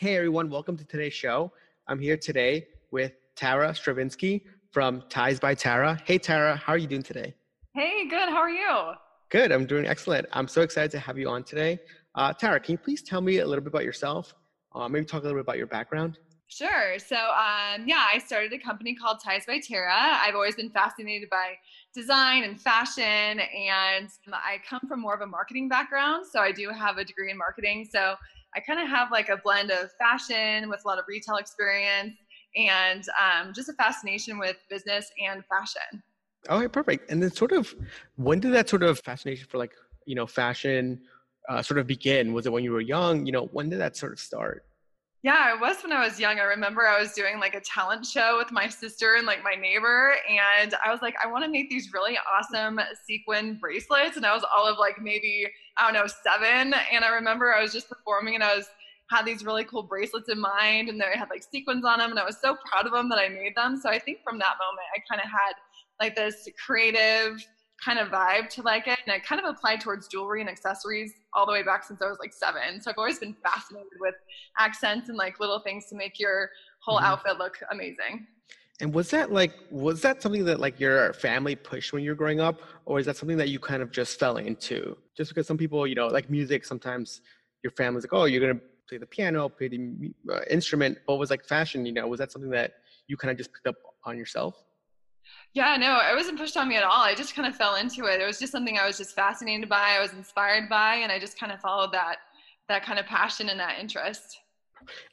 Hey everyone, welcome to today's show. I'm here today with Tara Stravinsky from Tyes by Tara. Hey Tara, how are you doing today? Hey, good. How are you? Good, I'm doing excellent. I'm so excited to have you on today. Uh, Tara, can you please tell me a little bit about yourself? Uh, maybe talk a little bit about your background. Sure. So, um, yeah, I started a company called Tyes by Tara. I've always been fascinated by design and fashion, and I come from more of a marketing background. So, I do have a degree in marketing. So, I kind of have like a blend of fashion with a lot of retail experience and um, just a fascination with business and fashion. Okay, perfect. And then, sort of, when did that sort of fascination for like you know fashion uh, sort of begin? Was it when you were young? You know, when did that sort of start? Yeah, I was when I was young. I remember I was doing like a talent show with my sister and like my neighbor, and I was like, I want to make these really awesome sequin bracelets. And I was all of like maybe, I don't know, seven. And I remember I was just performing and I was had these really cool bracelets in mind and they had like sequins on them and I was so proud of them that I made them. So I think from that moment I kind of had like this creative kind of vibe to like it and it kind of applied towards jewelry and accessories all the way back since I was like seven. So I've always been fascinated with accents and like little things to make your whole mm-hmm. outfit look amazing. And was that like was that something that like your family pushed when you were growing up, or is that something that you kind of just fell into? Just because some people, you know, like music, sometimes your family's like, oh, you're gonna play the piano, play the uh, instrument. But was like fashion, you know, was that something that you kind of just picked up on yourself? Yeah, no, it wasn't pushed on me at all. I just kind of fell into it. It was just something I was just fascinated by, I was inspired by, and I just kind of followed that that kind of passion and that interest.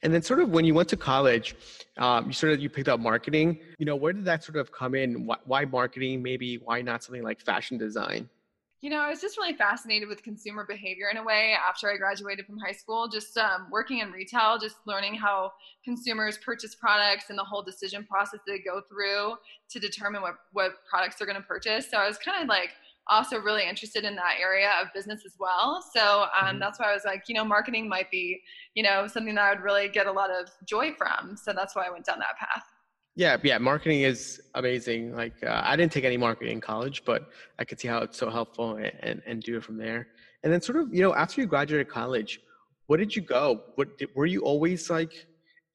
And then, sort of, when you went to college, um, you sort of you picked up marketing. You know, where did that sort of come in? Why, why marketing? Maybe why not something like fashion design? You know, I was just really fascinated with consumer behavior in a way after I graduated from high school. Just um, working in retail, just learning how consumers purchase products and the whole decision process they go through to determine what, what products they're going to purchase. So I was kind of like also really interested in that area of business as well. So um, mm-hmm. that's why I was like, you know, marketing might be, you know, something that I would really get a lot of joy from. So that's why I went down that path. Yeah, yeah, marketing is amazing. Like uh, I didn't take any marketing in college, but I could see how it's so helpful and, and, and do it from there. And then sort of, you know, after you graduated college, what did you go? What did, were you always like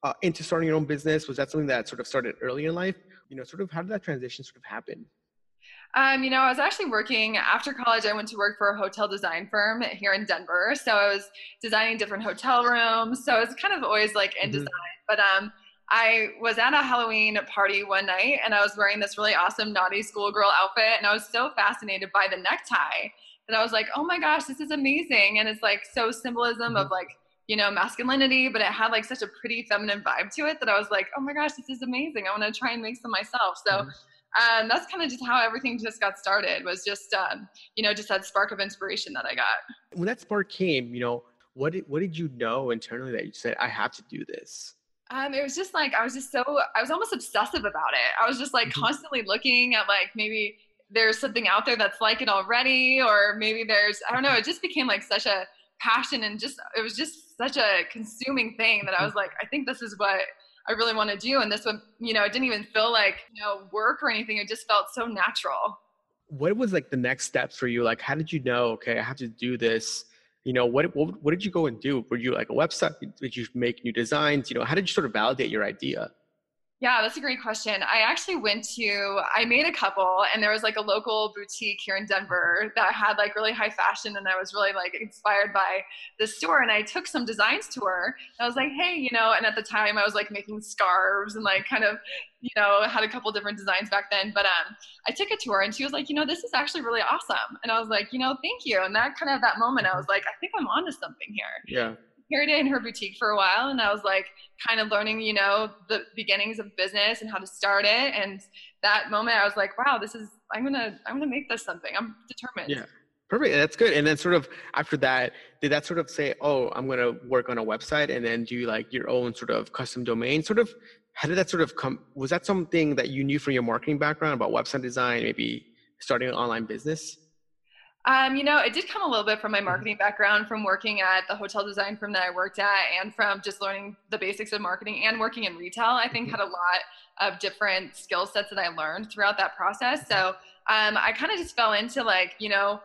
uh, into starting your own business? Was that something that sort of started early in life? You know, sort of how did that transition sort of happen? Um, you know, I was actually working after college. I went to work for a hotel design firm here in Denver. So I was designing different hotel rooms. So I was kind of always like in mm-hmm. design. But um, I was at a Halloween party one night and I was wearing this really awesome naughty schoolgirl outfit and I was so fascinated by the necktie that I was like, oh my gosh, this is amazing. And it's like so symbolism mm-hmm. of like, you know, masculinity, but it had like such a pretty feminine vibe to it that I was like, oh my gosh, this is amazing. I want to try and make some myself. So mm-hmm. um, that's kind of just how everything just got started was just, um, you know, just that spark of inspiration that I got. When that spark came, you know, what did, what did you know internally that you said, I have to do this? Um, it was just like I was just so I was almost obsessive about it. I was just like mm-hmm. constantly looking at like maybe there's something out there that's like it already, or maybe there's I don't know. It just became like such a passion and just it was just such a consuming thing that I was like, I think this is what I really want to do. And this one, you know, it didn't even feel like you know work or anything. It just felt so natural. What was like the next steps for you? Like, how did you know? Okay, I have to do this you know what, what what did you go and do? Were you like a website? Did you make new designs? You know how did you sort of validate your idea yeah, that's a great question. I actually went to, I made a couple, and there was like a local boutique here in Denver that had like really high fashion, and I was really like inspired by the store. And I took some designs to her. I was like, hey, you know, and at the time I was like making scarves and like kind of, you know, had a couple different designs back then. But um, I took it to her, and she was like, you know, this is actually really awesome. And I was like, you know, thank you. And that kind of that moment, I was like, I think I'm onto something here. Yeah carried it in her boutique for a while and I was like kind of learning, you know, the beginnings of business and how to start it. And that moment I was like, wow, this is I'm gonna I'm gonna make this something. I'm determined. Yeah. Perfect. That's good. And then sort of after that, did that sort of say, oh, I'm to work on a website and then do like your own sort of custom domain? Sort of, how did that sort of come? Was that something that you knew from your marketing background about website design, maybe starting an online business? Um, you know, it did come a little bit from my mm-hmm. marketing background, from working at the hotel design firm that I worked at, and from just learning the basics of marketing and working in retail. I think mm-hmm. had a lot of different skill sets that I learned throughout that process. So um, I kind of just fell into like, you know,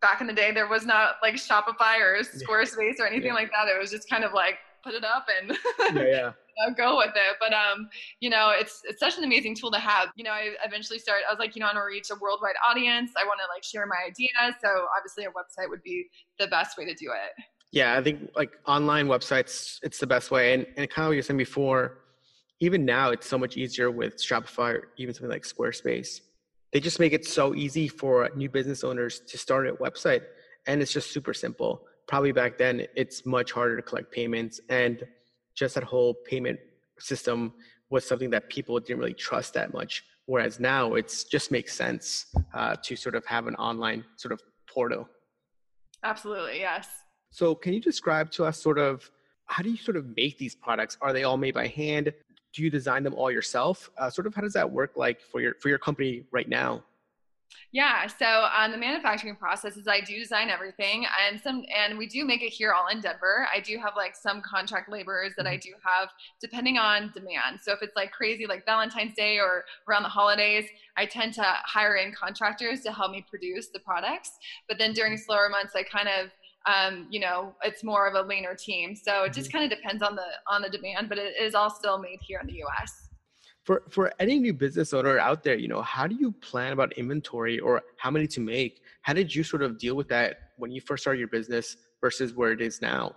back in the day there was not like Shopify or Squarespace or anything yeah. like that. It was just kind of like put it up and yeah, yeah. You know, go with it. But um, you know, it's it's such an amazing tool to have. You know, I eventually started. I was like, you know, I want to reach a worldwide audience. I want to like share my ideas. So obviously, a website would be the best way to do it. Yeah, I think like online websites, it's the best way. And and kind of what you were saying before, even now, it's so much easier with Shopify or even something like Squarespace they just make it so easy for new business owners to start a website and it's just super simple probably back then it's much harder to collect payments and just that whole payment system was something that people didn't really trust that much whereas now it's just makes sense uh, to sort of have an online sort of portal absolutely yes so can you describe to us sort of how do you sort of make these products are they all made by hand do you design them all yourself? Uh, sort of how does that work like for your for your company right now? Yeah, so on um, the manufacturing process is I do design everything and some and we do make it here all in Denver. I do have like some contract laborers that I mm-hmm. do have depending on demand. So if it's like crazy like Valentine's Day or around the holidays, I tend to hire in contractors to help me produce the products. But then during slower months I kind of um, you know, it's more of a leaner team. So it just mm-hmm. kind of depends on the on the demand, but it is all still made here in the U.S. For for any new business owner out there, you know, how do you plan about inventory or how many to make? How did you sort of deal with that when you first started your business versus where it is now?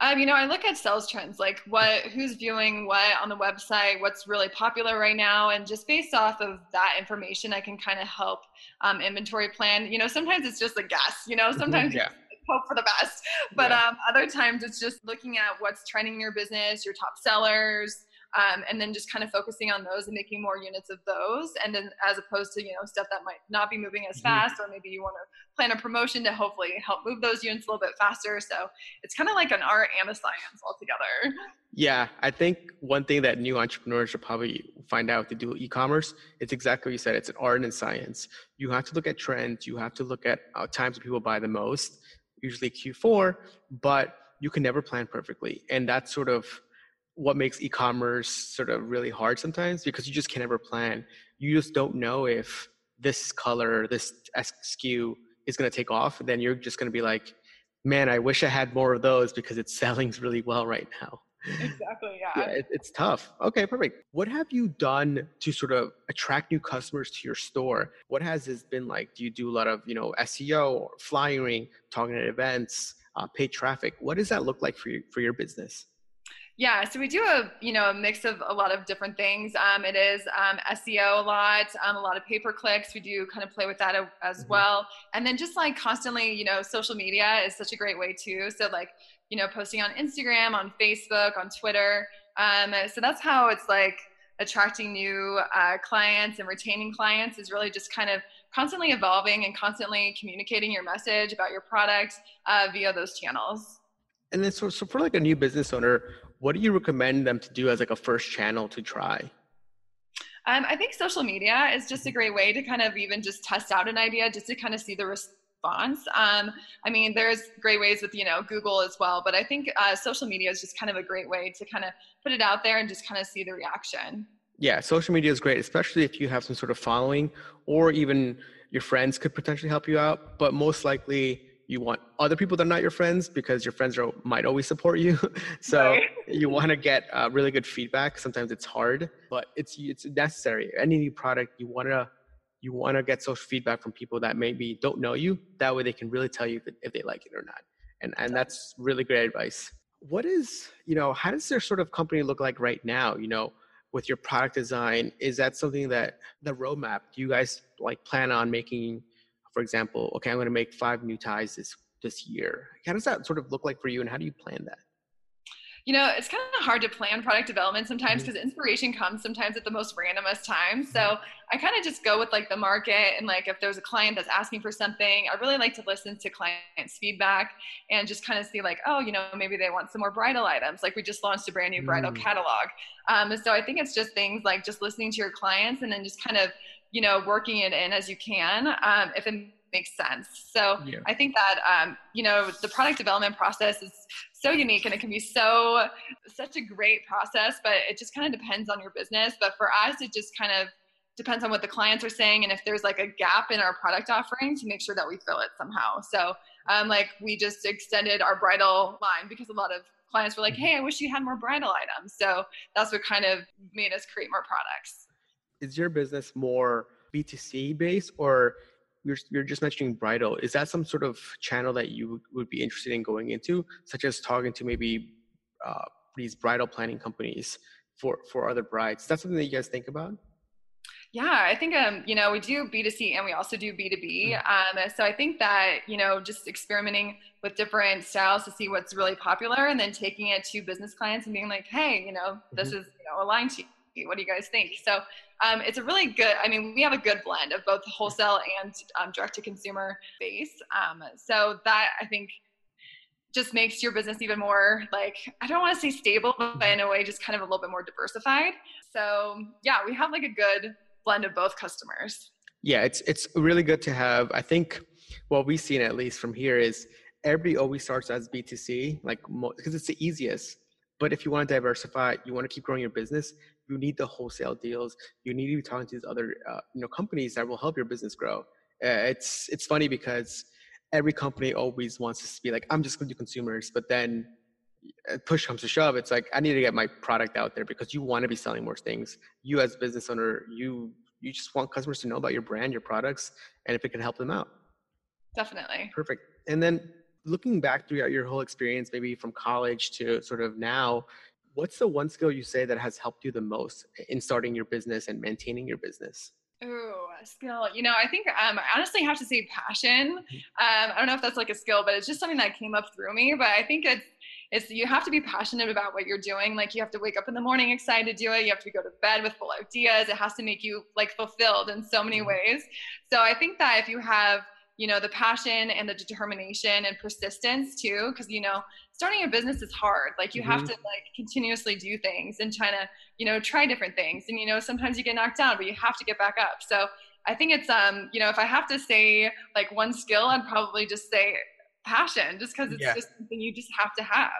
Um, you know, I look at sales trends, like what, who's viewing what on the website, what's really popular right now, and just based off of that information, I can kind of help um, inventory plan. You know, sometimes it's just a guess. You know, sometimes yeah hope for the best. But yeah. um, other times it's just looking at what's trending in your business, your top sellers, um, and then just kind of focusing on those and making more units of those. And then as opposed to, you know, stuff that might not be moving as mm-hmm. fast, or maybe you want to plan a promotion to hopefully help move those units a little bit faster. So it's kind of like an art and a science altogether. Yeah, I think one thing that new entrepreneurs should probably find out to do e-commerce, it's exactly what you said. It's an art and a science. You have to look at trends. You have to look at uh, times when people buy the most usually Q4, but you can never plan perfectly. And that's sort of what makes e-commerce sort of really hard sometimes because you just can never plan. You just don't know if this color, this SKU is going to take off. Then you're just going to be like, man, I wish I had more of those because it's selling really well right now. Exactly. Yeah. yeah it, it's tough. Okay, perfect. What have you done to sort of attract new customers to your store? What has this been like? Do you do a lot of you know SEO or flyering, talking at events, uh, paid traffic? What does that look like for you for your business? Yeah, so we do a you know a mix of a lot of different things. Um, it is um, SEO a lot, um, a lot of pay per clicks. We do kind of play with that as mm-hmm. well, and then just like constantly, you know, social media is such a great way too. So like you know, posting on Instagram, on Facebook, on Twitter. Um, so that's how it's like attracting new uh, clients and retaining clients is really just kind of constantly evolving and constantly communicating your message about your product uh, via those channels. And then, so, so for like a new business owner, what do you recommend them to do as like a first channel to try? Um, I think social media is just a great way to kind of even just test out an idea, just to kind of see the res- response. Um, I mean, there's great ways with, you know, Google as well, but I think uh, social media is just kind of a great way to kind of put it out there and just kind of see the reaction. Yeah, social media is great, especially if you have some sort of following or even your friends could potentially help you out. But most likely, you want other people that are not your friends because your friends are, might always support you. so right. you want to get uh, really good feedback. Sometimes it's hard, but it's it's necessary. Any new product, you want to you want to get social feedback from people that maybe don't know you. That way they can really tell you if they like it or not. And, and that's really great advice. What is, you know, how does their sort of company look like right now? You know, with your product design, is that something that the roadmap, do you guys like plan on making, for example, okay, I'm going to make five new ties this, this year. How does that sort of look like for you and how do you plan that? you know, it's kind of hard to plan product development sometimes because mm-hmm. inspiration comes sometimes at the most randomest times. So mm-hmm. I kind of just go with like the market and like if there's a client that's asking for something, I really like to listen to clients' feedback and just kind of see like, oh, you know, maybe they want some more bridal items. Like we just launched a brand new bridal mm. catalog. Um, so I think it's just things like just listening to your clients and then just kind of, you know, working it in as you can. Um, if it makes sense. So yeah. I think that um, you know the product development process is so unique and it can be so such a great process, but it just kind of depends on your business. But for us, it just kind of depends on what the clients are saying and if there's like a gap in our product offering to make sure that we fill it somehow. So um, like we just extended our bridal line because a lot of clients were like, "Hey, I wish you had more bridal items." So that's what kind of made us create more products. Is your business more B2C based or you're, you're just mentioning bridal is that some sort of channel that you would be interested in going into such as talking to maybe uh, these bridal planning companies for for other brides that's something that you guys think about yeah, I think um, you know we do B2C and we also do B2B. Mm. Um, so I think that you know just experimenting with different styles to see what's really popular, and then taking it to business clients and being like, hey, you know, this mm-hmm. is you know aligned to you. What do you guys think? So um, it's a really good i mean we have a good blend of both wholesale and um, direct to consumer base. Um, so that i think just makes your business even more like i don't want to say stable but in a way just kind of a little bit more diversified. So yeah we have like a good blend of both customers. Yeah it's it's really good to have i think what we've seen at least from here is everybody always starts as b2c like because it's the easiest. But if you want to diversify you want to keep growing your business you need the wholesale deals. You need to be talking to these other uh, you know companies that will help your business grow. Uh, it's it's funny because every company always wants to be like, I'm just going to do consumers, but then uh, push comes to shove, it's like I need to get my product out there because you want to be selling more things. You as a business owner, you you just want customers to know about your brand, your products, and if it can help them out. Definitely. Perfect. And then looking back throughout your whole experience, maybe from college to sort of now, what's the one skill you say that has helped you the most in starting your business and maintaining your business? Oh, skill. You know, I think um, I honestly have to say passion. Mm-hmm. Um, I don't know if that's like a skill, but it's just something that came up through me. But I think it's it's you have to be passionate about what you're doing. Like you have to wake up in the morning excited to do it. You have to go to bed with full ideas. It has to make you like fulfilled in so many mm-hmm. ways. So I think that if you have you know the passion and the determination and persistence too because you know starting a business is hard. Like you mm-hmm. have to like continuously do things and try to you know try different things. And you know sometimes you get knocked down but you have to get back up. So i think it's um you know if i have to say like one skill i'd probably just say passion just because it's yeah. just something you just have to have.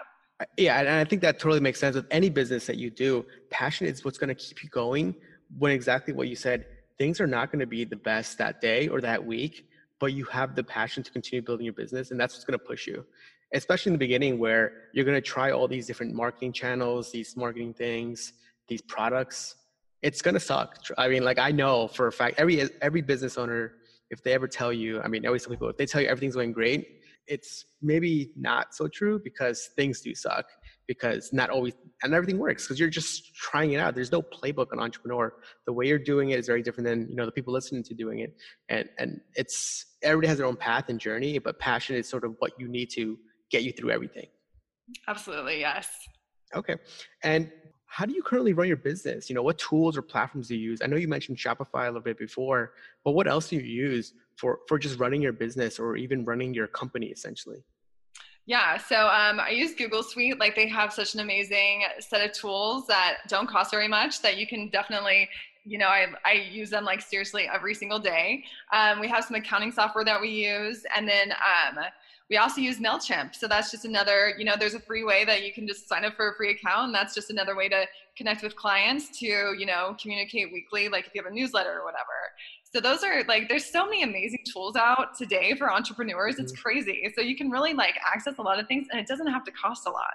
Yeah and i think that totally makes sense with any business that you do. Passion is what's going to keep you going when exactly what you said things are not going to be the best that day or that week but you have the passion to continue building your business and that's what's going to push you. Especially in the beginning where you're going to try all these different marketing channels these marketing things these products it's going to suck i mean like i know for a fact every every business owner if they ever tell you i mean always tell people if they tell you everything's going great it's maybe not so true because things do suck because not always and everything works because you're just trying it out. There's no playbook on entrepreneur. The way you're doing it is very different than you know the people listening to doing it. And and it's everybody has their own path and journey but passion is sort of what you need to get you through everything. Absolutely yes. Okay. And how do you currently run your business? You know what tools or platforms do you use? I know you mentioned shopify a little bit before but what else do you use for for just running your business or even running your company essentially yeah, so um, I use Google Suite. Like they have such an amazing set of tools that don't cost very much that you can definitely, you know, I, I use them like seriously every single day. Um, we have some accounting software that we use, and then um, we also use MailChimp. So that's just another, you know, there's a free way that you can just sign up for a free account, and that's just another way to connect with clients to, you know, communicate weekly, like if you have a newsletter or whatever. So those are like there's so many amazing tools out today for entrepreneurs. It's mm-hmm. crazy. So you can really like access a lot of things and it doesn't have to cost a lot.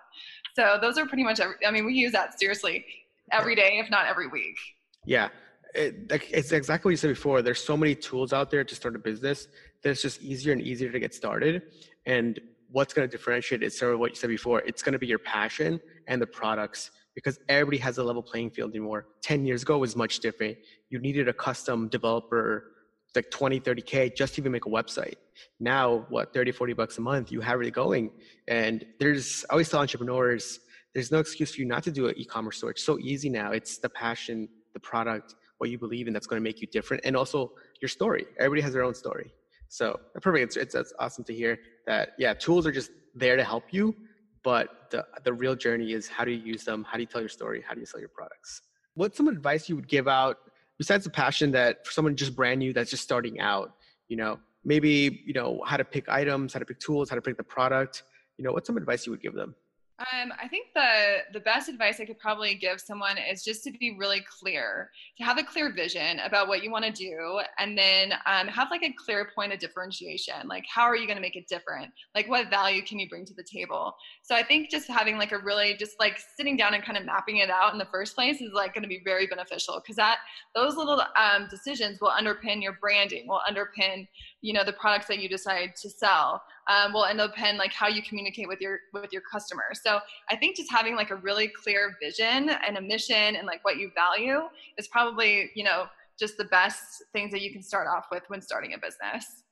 So those are pretty much every, I mean we use that seriously every day if not every week. Yeah. It, it's exactly what you said before. There's so many tools out there to start a business that it's just easier and easier to get started. And what's going to differentiate is sort of what you said before. It's going to be your passion and the products because everybody has a level playing field anymore. 10 years ago was much different. You needed a custom developer, like 20, 30K just to even make a website. Now, what, 30, 40 bucks a month, you have it going. And there's, I always tell entrepreneurs, there's no excuse for you not to do an e-commerce store. It's so easy now. It's the passion, the product, what you believe in that's going to make you different, and also your story. Everybody has their own story. So perfect. It's, it's, it's awesome to hear that. Yeah, tools are just there to help you, but the the real journey is how do you use them? How do you tell your story? How do you sell your products? What's some advice you would give out besides the passion that for someone just brand new that's just starting out? You know, maybe you know how to pick items, how to pick tools, how to pick the product. You know, what's some advice you would give them? Um, I think the the best advice I could probably give someone is just to be really clear, to have a clear vision about what you want to do, and then um, have like a clear point of differentiation. Like, how are you going to make it different? Like, what value can you bring to the table? So I think just having like a really just like sitting down and kind of mapping it out in the first place is like going to be very beneficial because that those little um, decisions will underpin your branding, will underpin you know the products that you decide to sell um, will end up in like how you communicate with your with your customers so i think just having like a really clear vision and a mission and like what you value is probably you know just the best things that you can start off with when starting a business.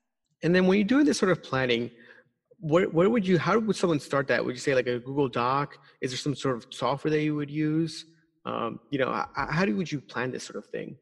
And then when you're doing this sort of planning what, what would you how would someone start that? Would you say like a google doc? Is there some sort of software that you would use? Um, you know how, how do, would you plan this sort of thing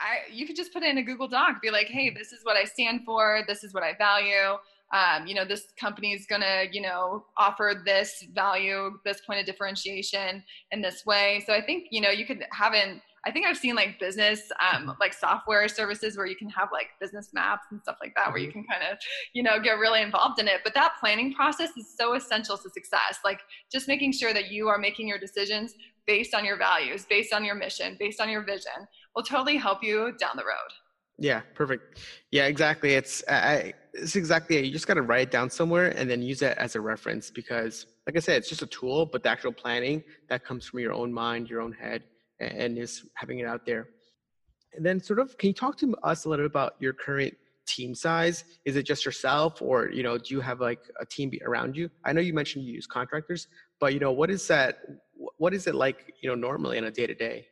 I, you could just put it in a Google Doc, be like, hey, this is what I stand for, this is what I value. Um, you know, this company is gonna, you know, offer this value, this point of differentiation in this way. So I think, you know, you could have an I think I've seen like business, um, like software services where you can have like business maps and stuff like that, mm-hmm. where you mm-hmm. can kind of, you know, get really involved in it. But that planning process is so essential to success. Like just making sure that you are making your decisions based on your values, based on your mission, based on your vision will totally help you down the road. Yeah, perfect. Yeah, exactly. It's I, it's exactly it. You just got to write it down somewhere and then use it as a reference because, like I said, it's just a tool, but the actual planning that comes from your own mind, your own head, and, is having it out there. And then, sort of, can you talk to us a little bit about your current team size? Is it just yourself, or you know, do you have like a team around you? I know you mentioned you use contractors, but you know, what is that? What is it like? You know, normally in a day to day?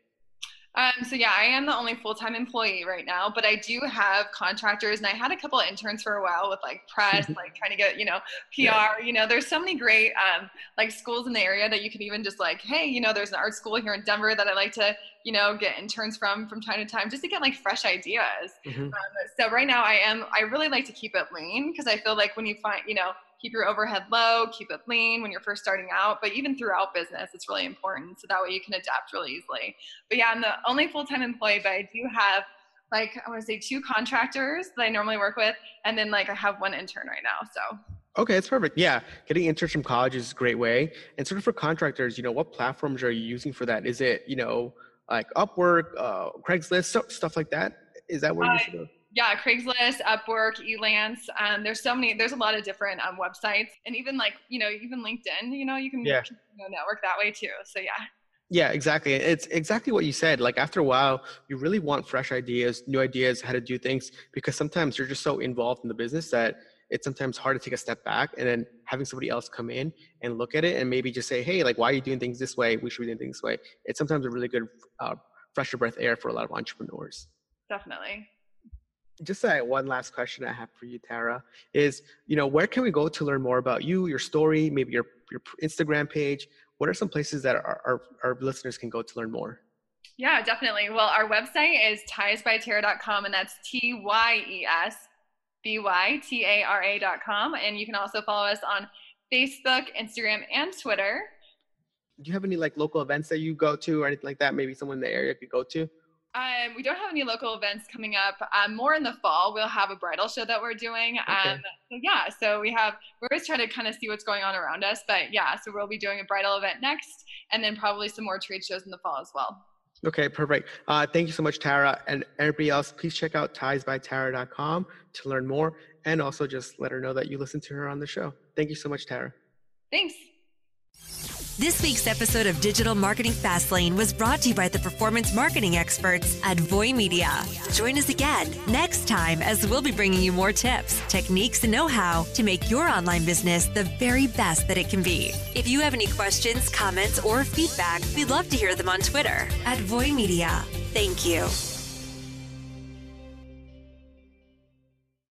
Um, so yeah, I am the only full-time employee right now, but I do have contractors and I had a couple of interns for a while with like press, like trying to get, you know, PR, yeah. you know, there's so many great, um, like schools in the area that you can even just like, Hey, you know, there's an art school here in Denver that I like to, you know, get interns from, from time to time, just to get like fresh ideas. Mm-hmm. Um, so right now I am, I really like to keep it lean because I feel like when you find, you know, keep your overhead low, keep it lean when you're first starting out. But even throughout business, it's really important. So that way you can adapt really easily. But yeah, I'm the only full time employee, but I do have like, I want to say two contractors that I normally work with. And then like I have one intern right now. So. Okay, that's perfect. Yeah, getting interns from college is a great way. And sort of for contractors, you know, what platforms are you using for that? Is it, you know, like Upwork, uh, Craigslist, stuff like that? Is that where uh, you should of? Yeah, Craigslist, Upwork, Elance. Um, there's so many. There's a lot of different um, websites, and even like you know, even LinkedIn. You know, you can yeah. you know, network that way too. So yeah. Yeah, exactly. It's exactly what you said. Like after a while, you really want fresh ideas, new ideas, how to do things, because sometimes you're just so involved in the business that it's sometimes hard to take a step back and then having somebody else come in and look at it and maybe just say, hey, like why are you doing things this way? We should be doing things this way. It's sometimes a really good uh, fresher breath air for a lot of entrepreneurs. Definitely just uh, one last question I have for you, Tara, is you know where can we go to learn more about you, your story, maybe your your Instagram page? What are some places that our our, our listeners can go to learn more? Yeah, definitely. Well, our website is tyesbytara.com, and that's T Y E S B Y T A R A.com. And you can also follow us on Facebook, Instagram, and Twitter. Do you have any like local events that you go to or anything like that? Maybe someone in the area could go to? Um, we don't have any local events coming up. Um, more in the fall, we'll have a bridal show that we're doing. Okay. Um, so yeah, so we have we're just trying to kind of see what's going on around us. But yeah, so we'll be doing a bridal event next, and then probably some more trade shows in the fall as well. Okay, perfect. Uh, thank you so much, Tara. And everybody else, please check out tyesbytara.com to learn more, and also just let her know that you listened to her on the show. Thank you so much, Tara. Thanks. This week's episode of Digital Marketing Fastlane was brought to you by the performance marketing experts at Voy Media. Join us again next time as we'll be bringing you more tips, techniques, and know how to make your online business the very best that it can be. If you have any questions, comments, or feedback, we'd love to hear them on Twitter at Voy Media. Thank you.